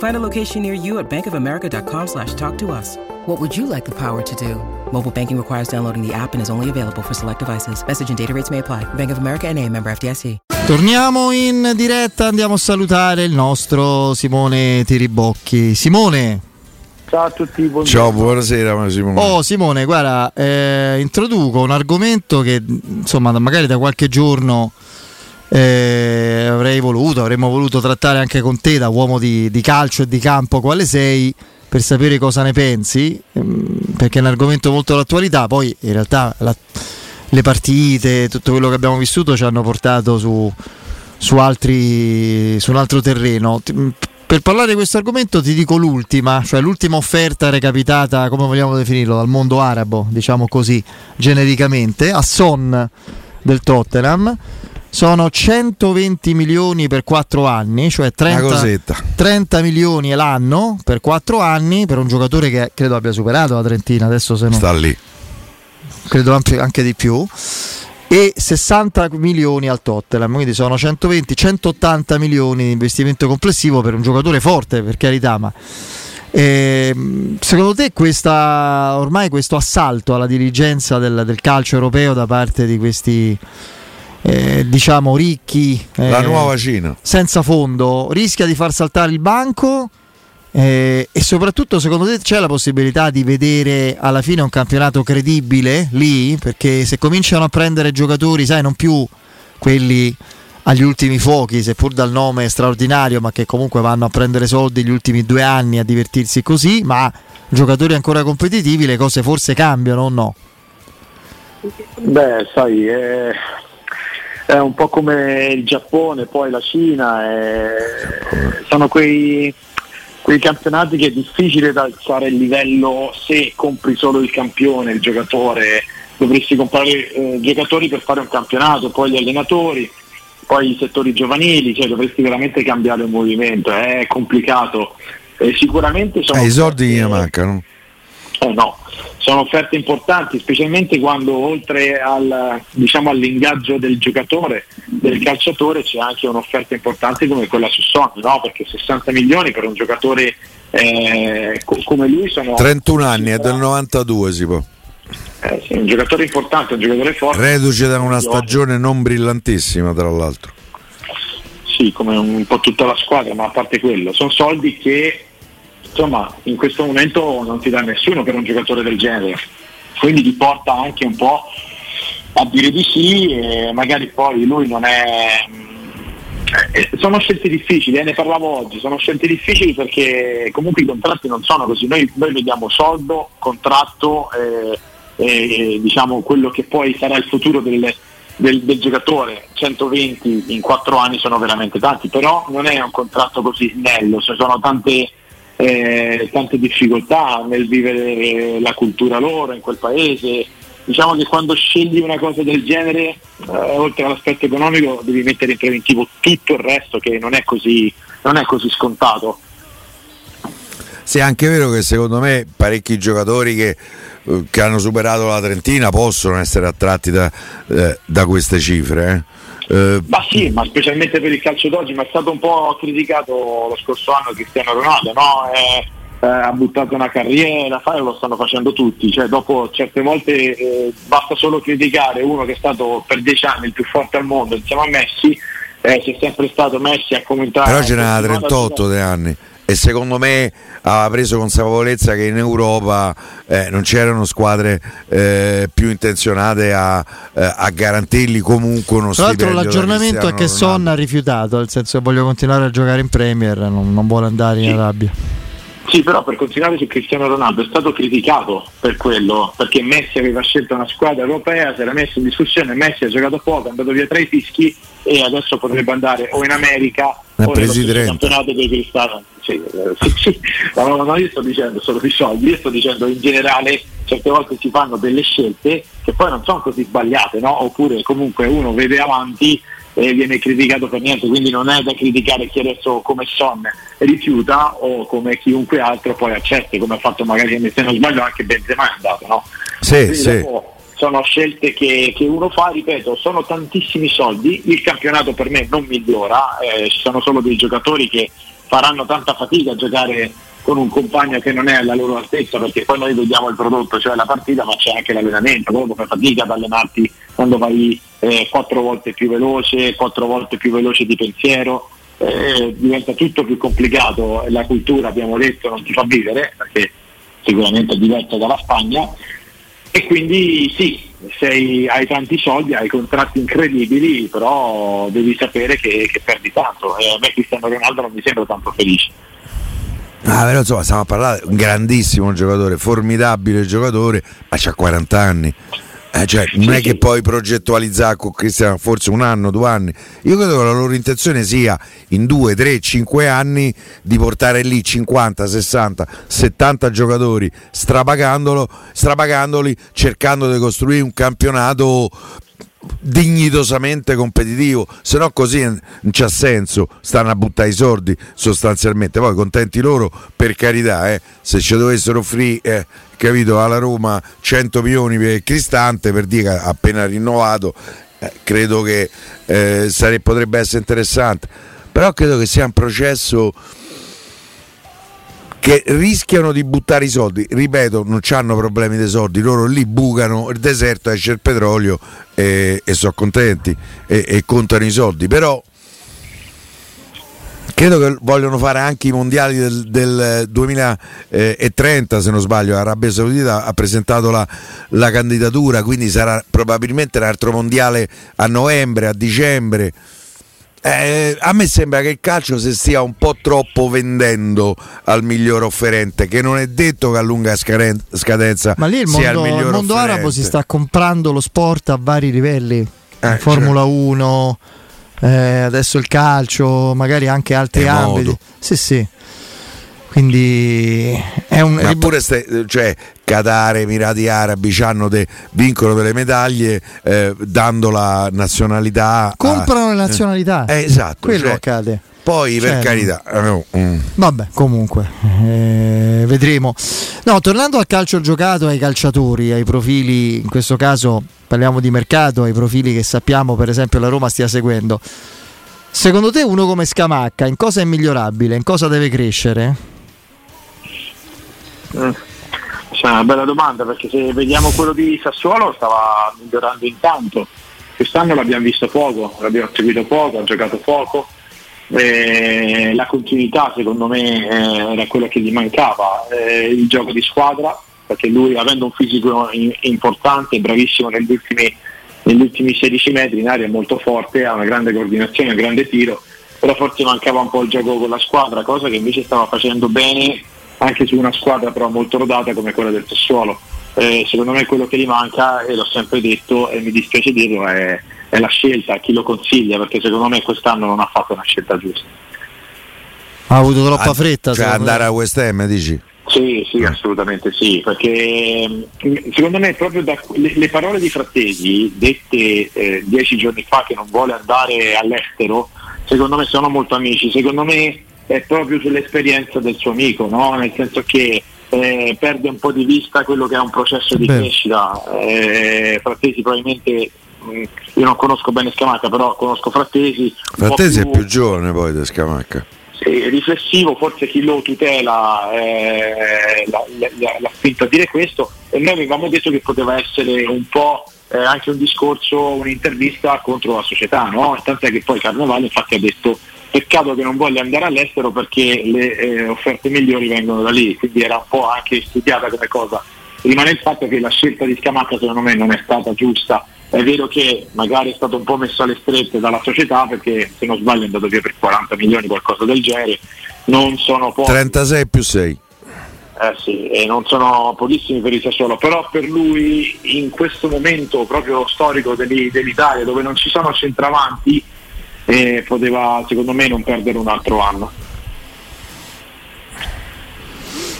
Find a location near you at bankofamerica.com slash talk to us. What would you like the power to do? Mobile banking requires downloading the app and is only available for select devices. Message and data rates may apply. Bank of America and a member FDIC. Torniamo in diretta, andiamo a salutare il nostro Simone Tiribocchi. Simone, Ciao a tutti, buongiorno. Ciao, buonasera Simone. Oh Simone, guarda, eh, introduco un argomento che insomma magari da qualche giorno eh, avrei voluto, avremmo voluto trattare anche con te da uomo di, di calcio e di campo quale sei per sapere cosa ne pensi, ehm, perché è un argomento molto d'attualità, poi in realtà la, le partite, tutto quello che abbiamo vissuto ci hanno portato su, su, altri, su un altro terreno. Per parlare di questo argomento ti dico l'ultima, cioè l'ultima offerta recapitata, come vogliamo definirlo, dal mondo arabo, diciamo così, genericamente, a Son del Tottenham. Sono 120 milioni per 4 anni, cioè 30, 30 milioni l'anno per 4 anni per un giocatore che credo abbia superato la trentina, adesso se non... Sta lì. Credo anche di più e 60 milioni al Tottenham, quindi sono 120-180 milioni di investimento complessivo per un giocatore forte, per carità, ma eh, secondo te questa, ormai questo assalto alla dirigenza del, del calcio europeo da parte di questi eh, diciamo ricchi, la nuova Cina, senza fondo, rischia di far saltare il banco? Eh, e soprattutto secondo te c'è la possibilità di vedere alla fine un campionato credibile lì? Perché se cominciano a prendere giocatori, sai, non più quelli agli ultimi fuochi, seppur dal nome straordinario, ma che comunque vanno a prendere soldi gli ultimi due anni a divertirsi così, ma giocatori ancora competitivi, le cose forse cambiano o no? Beh, sai, è, è un po' come il Giappone, poi la Cina, è, sono quei quei campionati che è difficile da alzare il livello se compri solo il campione, il giocatore, dovresti comprare eh, giocatori per fare un campionato, poi gli allenatori, poi i settori giovanili, cioè dovresti veramente cambiare il movimento, è complicato. Eh, sicuramente sono... Eh, I soldi gli mancano. Eh no, sono offerte importanti, specialmente quando oltre al, diciamo, all'ingaggio del giocatore, del calciatore, c'è anche un'offerta importante come quella su Sony, no? perché 60 milioni per un giocatore eh, co- come lui sono... 31 anni, è del 92 si può. Eh, sì, un giocatore importante, un giocatore forte. Reduce da una stagione non brillantissima tra l'altro. Sì, come un po' tutta la squadra, ma a parte quello, sono soldi che insomma in questo momento non ti dà nessuno per un giocatore del genere, quindi ti porta anche un po' a dire di sì e magari poi lui non è... Eh, sono scelte difficili, eh, ne parlavo oggi, sono scelte difficili perché comunque i contratti non sono così, noi, noi vediamo soldo, contratto e eh, diciamo quello che poi sarà il futuro del, del, del, giocatore, 120 in 4 anni sono veramente tanti, però non è un contratto così snello, ci sono tante eh, tante difficoltà nel vivere la cultura loro in quel paese. Diciamo che quando scegli una cosa del genere, eh, oltre all'aspetto economico, devi mettere in preventivo tutto il resto che non è così, non è così scontato. Sì, è anche vero che secondo me parecchi giocatori che eh, che hanno superato la trentina possono essere attratti da, eh, da queste cifre. Eh. Eh. Ma sì, ma specialmente per il calcio d'oggi, ma è stato un po' criticato lo scorso anno Cristiano Ronaldo, no? Eh, eh, ha buttato una carriera, fare lo stanno facendo tutti, cioè dopo certe volte eh, basta solo criticare uno che è stato per dieci anni il più forte al mondo insieme a Messi, eh, c'è sempre stato Messi a commentare. Però ce n'ha 38 di anni e secondo me ha preso consapevolezza che in Europa eh, non c'erano squadre eh, più intenzionate a, eh, a, garantirgli comunque uno Tra l'altro l'aggiornamento è che Son ha rifiutato, nel senso che voglio continuare a giocare in Premier, non, non vuole andare in. Arabia. Sì, però per continuare su Cristiano Ronaldo è stato criticato per quello, perché Messi aveva scelto una squadra europea, si era messo in discussione, Messi ha giocato poco, è andato via tra i fischi e adesso potrebbe andare o in America o nel campionato dei cristiani. Sì, eh, sì, sì. No, no, io sto dicendo solo di soldi, io sto dicendo in generale certe volte si fanno delle scelte che poi non sono così sbagliate, no? oppure comunque uno vede avanti e viene criticato per niente, quindi non è da criticare chi adesso come Son rifiuta o come chiunque altro poi accetta, come ha fatto magari se non sbaglio anche Benzema è andato, no? Sì, sì. sono scelte che, che, uno fa, ripeto, sono tantissimi soldi, il campionato per me non migliora, eh, ci sono solo dei giocatori che faranno tanta fatica a giocare con un compagno che non è alla loro altezza perché poi noi vediamo il prodotto, cioè la partita, ma c'è anche l'allenamento, proprio fai fatica ad allenarti quando vai eh, quattro volte più veloce, quattro volte più veloce di pensiero, eh, diventa tutto più complicato la cultura abbiamo detto non ti fa vivere perché sicuramente è diversa dalla Spagna e quindi sì, sei, hai tanti soldi, hai contratti incredibili, però devi sapere che, che perdi tanto e a me Cristiano Ronaldo non mi sembra tanto felice. Ah, però insomma stiamo a parlare un grandissimo giocatore, formidabile giocatore, ma c'ha 40 anni. Eh, cioè, non è che puoi progettualizzare con Cristiano forse un anno, due anni. Io credo che la loro intenzione sia in due, tre, cinque anni di portare lì 50, 60, 70 giocatori, strapagandoli, cercando di costruire un campionato dignitosamente competitivo, se no così non c'ha senso, stanno a buttare i soldi sostanzialmente, poi contenti loro per carità, eh, se ci dovessero offrire, eh, capito, alla Roma 100 milioni per Cristante per dire che appena rinnovato, eh, credo che eh, sarebbe, potrebbe essere interessante, però credo che sia un processo che rischiano di buttare i soldi. Ripeto, non hanno problemi di soldi, loro lì bucano il deserto, esce il petrolio e, e sono contenti e, e contano i soldi. Però credo che vogliono fare anche i mondiali del, del 2030 se non sbaglio Arabia Saudita ha presentato la, la candidatura quindi sarà probabilmente l'altro mondiale a novembre a dicembre eh, a me sembra che il calcio si stia un po' troppo vendendo al miglior offerente, che non è detto che a lunga scadenza Ma lì il sia mondo, il il mondo offerente. arabo si sta comprando lo sport a vari livelli, eh, Formula cioè. 1, eh, adesso il calcio, magari anche altri ambiti. Sì, sì. Quindi è un. Ma pure ste, cioè, Qatar, Emirati Arabi de, vincono delle medaglie eh, dando la nazionalità. Comprano a, le nazionalità. Eh, esatto. Quello cioè, accade. Poi per certo. carità, no, mm. vabbè, comunque eh, vedremo. No, tornando al calcio giocato, ai calciatori, ai profili, in questo caso parliamo di mercato, ai profili che sappiamo, per esempio, la Roma stia seguendo. Secondo te, uno come Scamacca in cosa è migliorabile? In cosa deve crescere? Mm. È una bella domanda perché se vediamo quello di Sassuolo stava migliorando intanto. Quest'anno l'abbiamo visto poco, l'abbiamo seguito poco, ha giocato poco. Eh, la continuità secondo me eh, era quello che gli mancava, eh, il gioco di squadra, perché lui avendo un fisico in, importante, bravissimo negli ultimi, negli ultimi 16 metri in aria, molto forte, ha una grande coordinazione, un grande tiro, però forse mancava un po' il gioco con la squadra, cosa che invece stava facendo bene anche su una squadra però molto rodata come quella del Sassuolo. Eh, secondo me quello che gli manca, e l'ho sempre detto e mi dispiace dirlo, è, è la scelta, chi lo consiglia, perché secondo me quest'anno non ha fatto una scelta giusta. Ha avuto troppa fretta. Cioè andare a West Ham, dici? Sì, sì, assolutamente sì, perché mm, secondo me proprio da, le, le, parole di Frattesi dette eh, dieci giorni fa che non vuole andare all'estero, secondo me sono molto amici, secondo me è proprio sull'esperienza del suo amico, no? nel senso che eh, perde un po' di vista quello che è un processo di Beh. crescita. Eh, Frattesi probabilmente, mh, io non conosco bene Scamacca, però conosco Frattesi. Frattesi è più giovane poi di Scamacca. sì, riflessivo, forse chi lo tutela eh, l'ha spinto a dire questo e noi avevamo detto che poteva essere un po' eh, anche un discorso, un'intervista contro la società, no? tant'è che poi Carnevale infatti ha detto peccato che non voglia andare all'estero perché le eh, offerte migliori vengono da lì, quindi era un po' anche studiata come cosa. Rimane il fatto che la scelta di Scamacca secondo me non è stata giusta, è vero che magari è stato un po' messo alle strette dalla società perché se non sbaglio è andato via per 40 milioni, qualcosa del genere, non sono pochi, 36 più 6. eh sì, e non sono pochissimi per il Sassuolo, però per lui in questo momento proprio storico dell'i- dell'Italia dove non ci sono centravanti eh, poteva secondo me non perdere un altro anno.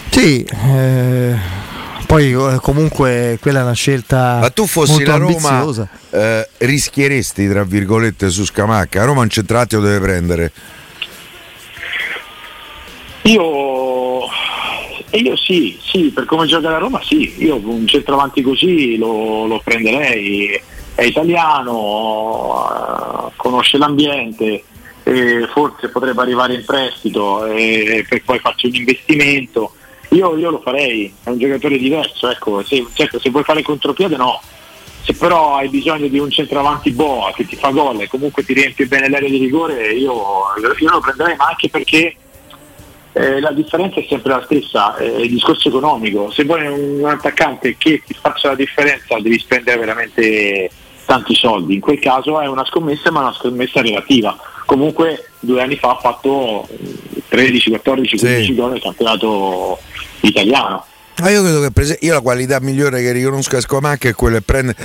Sì, eh, poi eh, comunque quella è una scelta Ma tu fossi molto la Roma, eh, rischieresti tra virgolette su Scamacca? A Roma un centrati lo deve prendere. Io, e io sì, sì, per come gioca la Roma sì, io un centravanti così lo, lo prenderei, è italiano, eh, conosce l'ambiente, forse potrebbe arrivare in prestito per poi farci un investimento. Io, io lo farei, è un giocatore diverso, ecco, se, certo se vuoi fare contropiede no, se però hai bisogno di un centravanti boa che ti fa gol e comunque ti riempie bene l'area di rigore, io, io lo prenderei, ma anche perché eh, la differenza è sempre la stessa, eh, il discorso economico. Se vuoi un attaccante che ti faccia la differenza devi spendere veramente tanti soldi, in quel caso è una scommessa ma una scommessa relativa. Comunque due anni fa ha fatto eh, 13, 14, 15 Sì. gol nel campionato italiano. Ma io credo che esempio, io la qualità migliore che riconosco a Scamacca è quella che prende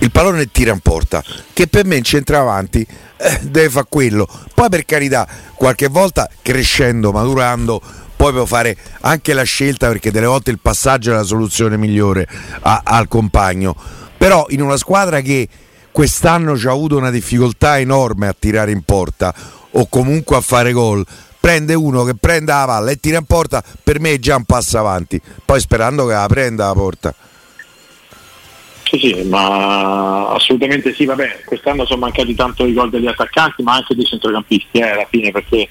il pallone e tira in porta, che per me in centravanti eh, deve fare quello. Poi per carità, qualche volta crescendo, maturando, poi può fare anche la scelta perché delle volte il passaggio è la soluzione migliore a- al compagno. Però in una squadra che quest'anno ci ha avuto una difficoltà enorme a tirare in porta o comunque a fare gol, prende uno che prenda la palla e tira in porta, per me è già un passo avanti, poi sperando che la prenda la porta. Sì, sì, ma assolutamente sì, vabbè, quest'anno sono mancati tanto i gol degli attaccanti, ma anche dei centrocampisti, eh, alla fine, perché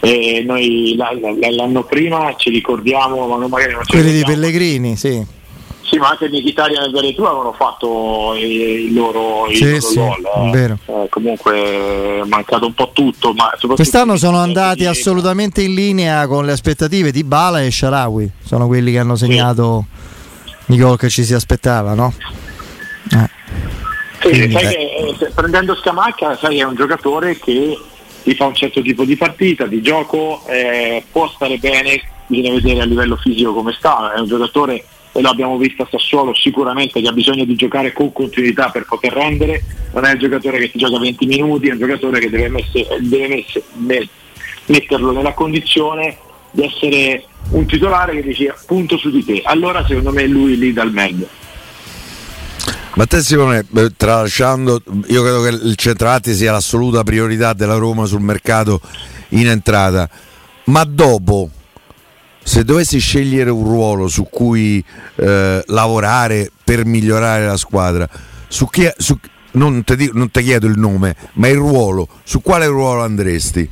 eh, noi la- la- l'anno prima ci ricordiamo, ma non magari non ci Quelli di. Pellegrini, sì. Sì, ma anche Mkhitaryan e Veretu avevano fatto i, i loro, i Sì, loro sì, gol. eh. vero. Eh, comunque è mancato un po' tutto, ma Quest'anno sono andati di- assolutamente in linea con le aspettative di Bala e Sharawi, sono quelli che hanno segnato i gol che ci si aspettava, no? Eh. Sì, Quindi, sai eh. che, eh, prendendo Scamacca sai, è un giocatore che ti fa un certo tipo di partita, di gioco, eh, può stare bene, bisogna vedere a livello fisico come sta, è un giocatore e l'abbiamo visto a Sassuolo sicuramente che ha bisogno di giocare con continuità per poter rendere, non è un giocatore che ti gioca 20 minuti, è un giocatore che deve, messe- deve messe- me- metterlo nella condizione di essere un titolare che dice punto su di te, allora secondo me lui lì dal meglio. Ma te Simone, eh, tralasciando, io credo che il centravanti sia l'assoluta priorità della Roma sul mercato in entrata, ma dopo, se dovessi scegliere un ruolo su cui eh, lavorare per migliorare la squadra, su chi, su- non ti non ti chiedo il nome, ma il ruolo, su quale ruolo andresti?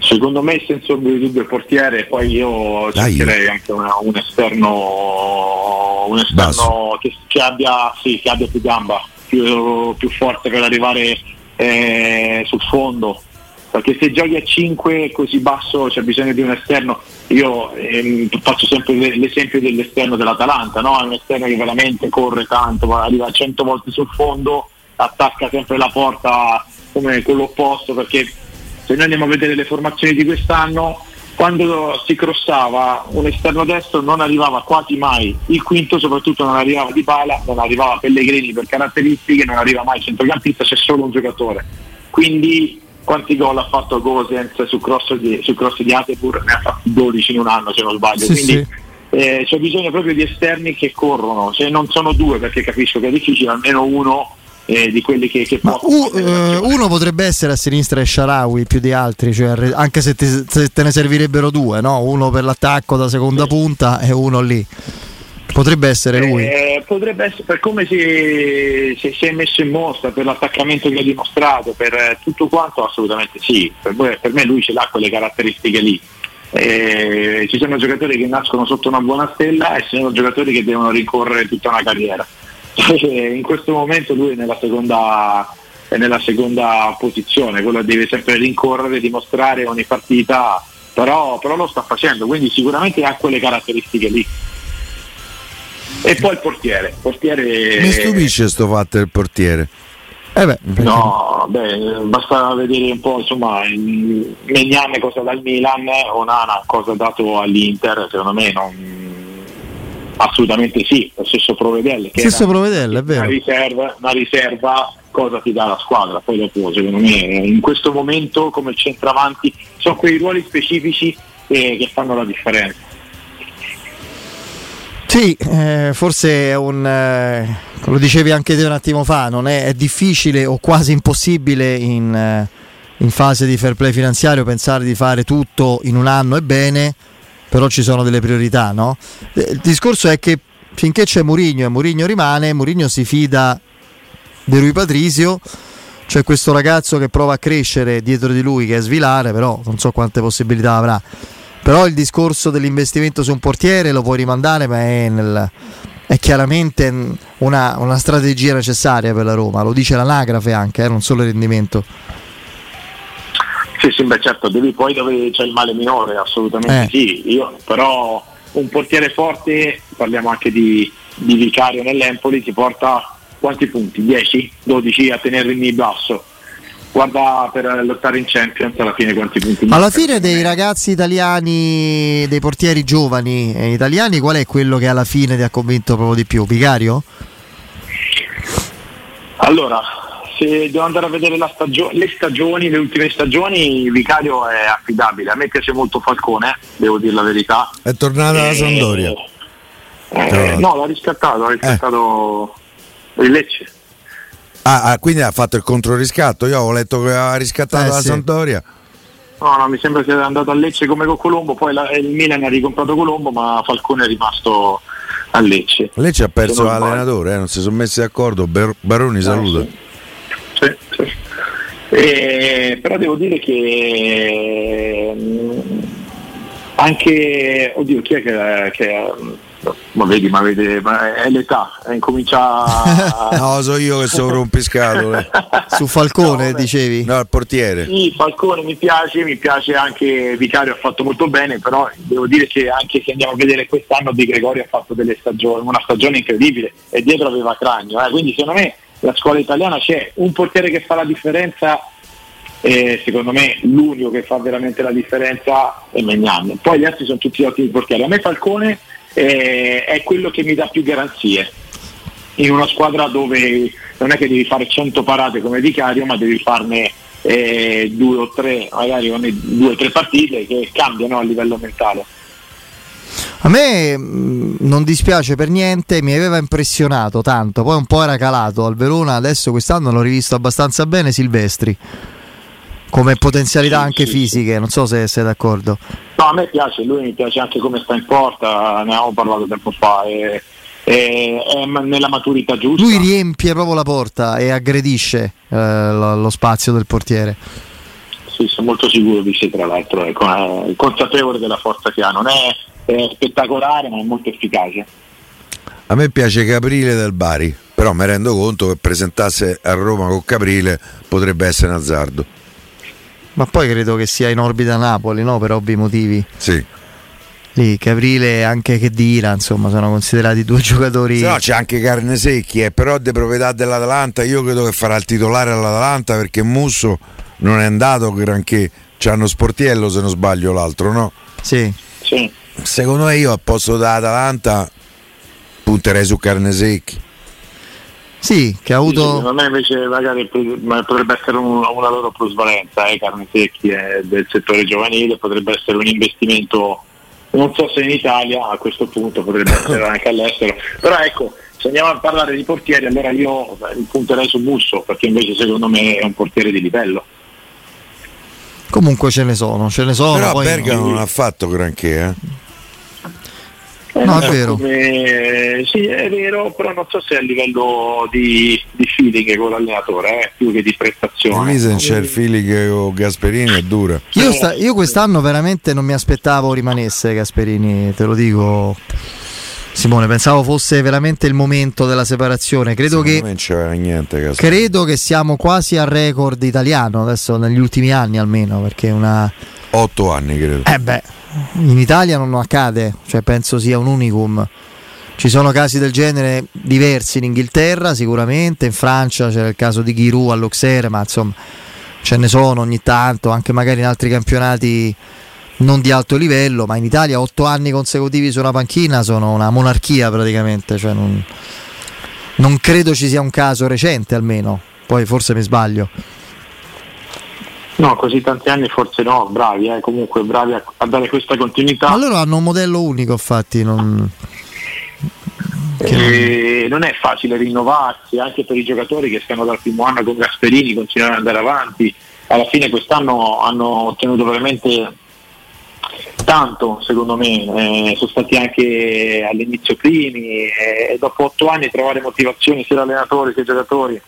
Secondo me senza ombra di dubbio il portiere, poi io cercherei anche una- un esterno, un esterno che, che abbia, sì, che abbia più gamba, più, più forte per arrivare eh, sul fondo. Perché se giochi a 5 così basso c'è bisogno di un esterno. Io ehm, faccio sempre le- l'esempio dell'esterno dell'Atalanta, no? è un esterno che veramente corre tanto, arriva 100 volte sul fondo, attacca sempre la porta come quello opposto perché se noi andiamo a vedere le formazioni di quest'anno, quando si crossava un esterno destro non arrivava quasi mai il quinto, soprattutto non arrivava Di Bala, non arrivava Pellegrini per caratteristiche, non arriva mai il centrocampista, c'è solo un giocatore. Quindi quanti gol ha fatto Gosens sul cross di, sul cross di Atepur? Ne ha fatti 12 in un anno se non sbaglio. Sì, Quindi sì. eh, c'è bisogno proprio di esterni che corrono, se non sono due perché capisco che è difficile, almeno uno eh, di quelli che, che Ma u- uh, uno potrebbe essere a sinistra e Sharawi più di altri, cioè, anche se, ti, se, te ne servirebbero due, no? uno per l'attacco da seconda sì. punta e uno lì. Potrebbe essere lui. Eh, potrebbe essere per come si, si, si, è messo in mostra, per l'attaccamento che ha dimostrato, per tutto quanto assolutamente sì. Per, per me lui ce l'ha quelle caratteristiche lì. Eh, ci sono giocatori che nascono sotto una buona stella e ci sono giocatori che devono rincorrere tutta una carriera. in questo momento lui è nella seconda, è nella seconda posizione, quello deve sempre rincorrere, dimostrare ogni partita, però, però lo sta facendo, quindi sicuramente ha quelle caratteristiche lì. E poi il portiere. portiere Mi stupisce sto fatto del portiere. Eh beh, no, beh, basta vedere un po' insomma Megnane cosa dal Milan, Onana cosa dato all'Inter, secondo me non, assolutamente sì, lo stesso Provedelle. Che stesso Provedelle, è vero. Una riserva, una riserva, cosa ti dà la squadra? Poi dopo, secondo me, in questo momento come centravanti sono quei ruoli specifici eh, che fanno la differenza. Sì, eh, forse è un, eh, lo dicevi anche te un attimo fa, non è, è difficile o quasi impossibile in, eh, in, fase di fair play finanziario pensare di fare tutto in un anno e bene, però ci sono delle priorità, no? Eh, il discorso è che finché c'è Murigno e Murigno rimane, Murigno si fida di Rui Patrisio, c'è questo ragazzo che prova a crescere dietro di lui che è Svilare, però non so quante possibilità avrà però il discorso dell'investimento su un portiere lo puoi rimandare, ma è, nel, è chiaramente una, una, strategia necessaria per la Roma, lo dice l'anagrafe anche, eh, non solo il rendimento. Sì, sì, beh certo, devi poi dove c'è il male minore, assolutamente eh. sì, Io, però un portiere forte, parliamo anche di, di Vicario nell'Empoli, ti porta quanti punti? 10, 12 a tenerli in basso guarda per lottare in Champions alla fine quanti punti alla fine dei ragazzi italiani dei portieri giovani eh, italiani qual è quello che alla fine ti ha convinto proprio di più? Vicario? allora se devo andare a vedere stagio- le stagioni le ultime stagioni Vicario è affidabile. A me piace molto Falcone devo dire la verità. È tornato alla Sandoria eh, no l'ha riscattato ha riscattato eh. il Lecce Ah, ah, quindi ha fatto il controriscatto. Io ho letto che aveva riscattato eh, la sì. Santoria. No, no, mi sembra sia andato a Lecce come con Colombo, poi la, il Milan ha ricomprato Colombo, ma Falcone è rimasto a Lecce. Lecce ha perso l'allenatore, eh, non si sono messi d'accordo. Ber- Baroni eh, saluta. Sì. Sì, sì. Eh, però devo dire che mh, anche, oddio, chi è che, che ma vedi, ma, vede, ma è l'età, è incomincia No, so io che sono rompiscatole. Su Falcone no, dicevi? No, il portiere. Sì, Falcone mi piace, mi piace anche Vicario ha fatto molto bene, però devo dire che anche se andiamo a vedere quest'anno Di Gregorio ha fatto delle stagioni, una stagione incredibile e dietro aveva Cragno, eh? quindi secondo me la scuola italiana c'è un portiere che fa la differenza e secondo me l'unico che fa veramente la differenza è Megnan. Poi gli altri sono tutti ottimi portieri. A me Falcone eh, è quello che mi dà più garanzie. In una squadra dove non è che devi fare 100 parate come vicario ma devi farne eh, due o tre magari ogni due o tre partite che cambiano a livello mentale. A me mm, non dispiace per niente, mi aveva impressionato tanto, poi un po' era calato. Al Verona, adesso quest'anno l'ho rivisto abbastanza bene Silvestri come potenzialità sì, anche sì, fisiche, sì. non so se sei d'accordo. No, a me piace, lui mi piace anche come sta in porta, ne avevo parlato tempo fa. E, e, è nella maturità giusta. Lui riempie proprio la porta e aggredisce eh, lo, lo, spazio del portiere. Sì, sono molto sicuro di sé, tra l'altro, ecco, è consapevole della forza che ha. Non è, è spettacolare, ma è molto efficace. A me piace Caprile del Bari, però mi rendo conto che presentasse a Roma con Caprile potrebbe essere un azzardo. Ma poi credo che sia in orbita Napoli, no? Per ovvi motivi. Sì. Lì Caprile anche che Dira, insomma, sono considerati due giocatori. Se no, c'è anche Carne Secchi, eh, però di proprietà dell'Atalanta. Io credo che farà il titolare all'Atalanta perché Musso non è andato granché. C'hanno Sportiello, se non sbaglio, l'altro, no? Sì. sì. Secondo me io a posto dell'Atalanta punterei su Carne Secchi. Sì, che ha avuto. Sì, secondo me invece magari potrebbe essere un, una loro plusvalenza, eh, carne secchi eh, del settore giovanile, potrebbe essere un investimento, non so se in Italia a questo punto potrebbe essere anche all'estero, però ecco, se andiamo a parlare di portieri allora io punterei su Musso perché invece secondo me è un portiere di livello. Comunque ce ne sono, ce ne sono. Però poi Bergamo no. non ha fatto granché, eh. No, è vero. Come- sì, è vero, però non so se a livello di, di feeling con l'allenatore, eh, più che di prestazione. Se c'è il feeling con Gasperini è dura. Io, sta- io quest'anno veramente non mi aspettavo rimanesse Gasperini, te lo dico. Simone, pensavo fosse veramente il momento della separazione. Credo che, me non c'era niente credo che siamo quasi al record italiano adesso, negli ultimi anni almeno, perché una. Otto anni credo. Eh beh, in Italia non accade, cioè penso sia un unicum. Ci sono casi del genere diversi in Inghilterra sicuramente, in Francia c'era il caso di Giroud all'Auxerre, ma insomma ce ne sono ogni tanto, anche magari in altri campionati non di alto livello, ma in Italia otto anni consecutivi su una panchina sono una monarchia praticamente, cioè non, non credo ci sia un caso recente almeno, poi forse mi sbaglio. No, così tanti anni forse no, bravi, eh, comunque bravi a, a dare questa continuità. Ma loro hanno un modello unico infatti, non... E non è facile rinnovarsi anche per i giocatori che stanno dal primo anno con Gasperini, continuano ad andare avanti. Alla fine quest'anno hanno ottenuto veramente tanto, secondo me, eh, sono stati anche all'inizio primi e dopo otto anni trovare motivazione sia l'allenatore che i giocatori,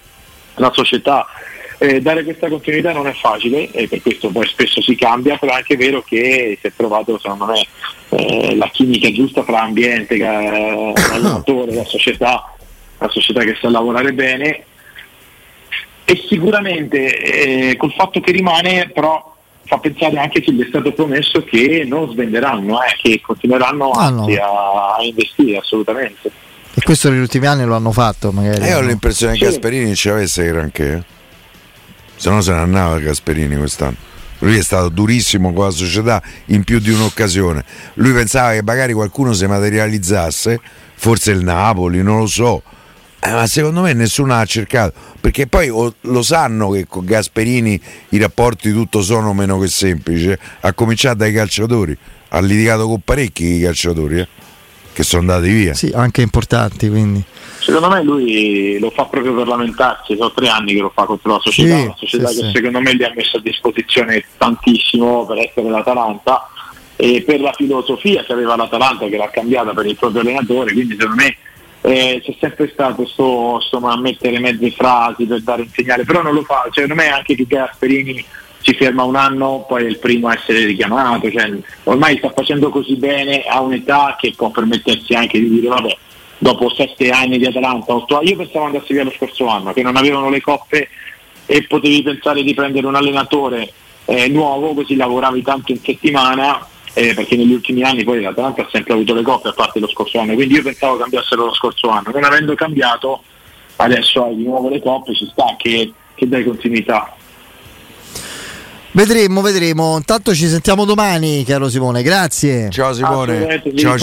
la società. Eh, dare questa continuità non è facile e per questo poi spesso si cambia, però è anche vero che si è trovato secondo me eh, la chimica giusta fra ambiente, eh, allenatore, la società, la società che sa lavorare bene e sicuramente eh, col fatto che rimane però fa pensare anche che gli è stato promesso che non svenderanno, eh, che continueranno Ah, no. a, a investire assolutamente. E questo negli ultimi anni lo hanno fatto magari. Eh, io ho l'impressione che Sì. Gasperini non ci avesse granché. Se no se ne andava Gasperini quest'anno. Lui è stato durissimo con la società in più di un'occasione. Lui pensava che magari qualcuno si materializzasse, forse il Napoli, non lo so. Eh, ma secondo me nessuno ha cercato, perché poi lo sanno che con Gasperini i rapporti tutto sono meno che semplici, eh. a cominciare dai calciatori. Ha litigato con parecchi calciatori eh, che sono andati via. Sì, anche importanti quindi. Secondo me lui lo fa proprio per lamentarsi, sono tre anni che lo fa contro la società, Sì, una società sì, che sì. secondo me gli ha messo a disposizione tantissimo per essere l'Atalanta e per la filosofia che aveva l'Atalanta che l'ha cambiata per il proprio allenatore, quindi secondo me eh, c'è sempre stato sto, sto a mettere mezze frasi per dare un segnale, però non lo fa, secondo me anche che Gasperini si ferma un anno, poi è il primo a essere richiamato, cioè, ormai sta facendo così bene a un'età che può permettersi anche di dire vabbè, dopo sette anni di Atalanta, otto anni, io pensavo andasse via lo scorso anno, che non avevano le coppe e potevi pensare di prendere un allenatore eh, nuovo, così lavoravi tanto in settimana, eh, perché negli ultimi anni poi l'Atalanta ha sempre avuto le coppe a parte lo scorso anno, quindi io pensavo cambiassero lo scorso anno, non avendo cambiato adesso hai di nuovo le coppe, ci sta che, che dai continuità. Vedremo, vedremo. Intanto ci sentiamo domani, caro Simone. Grazie. Ciao Simone. Ciao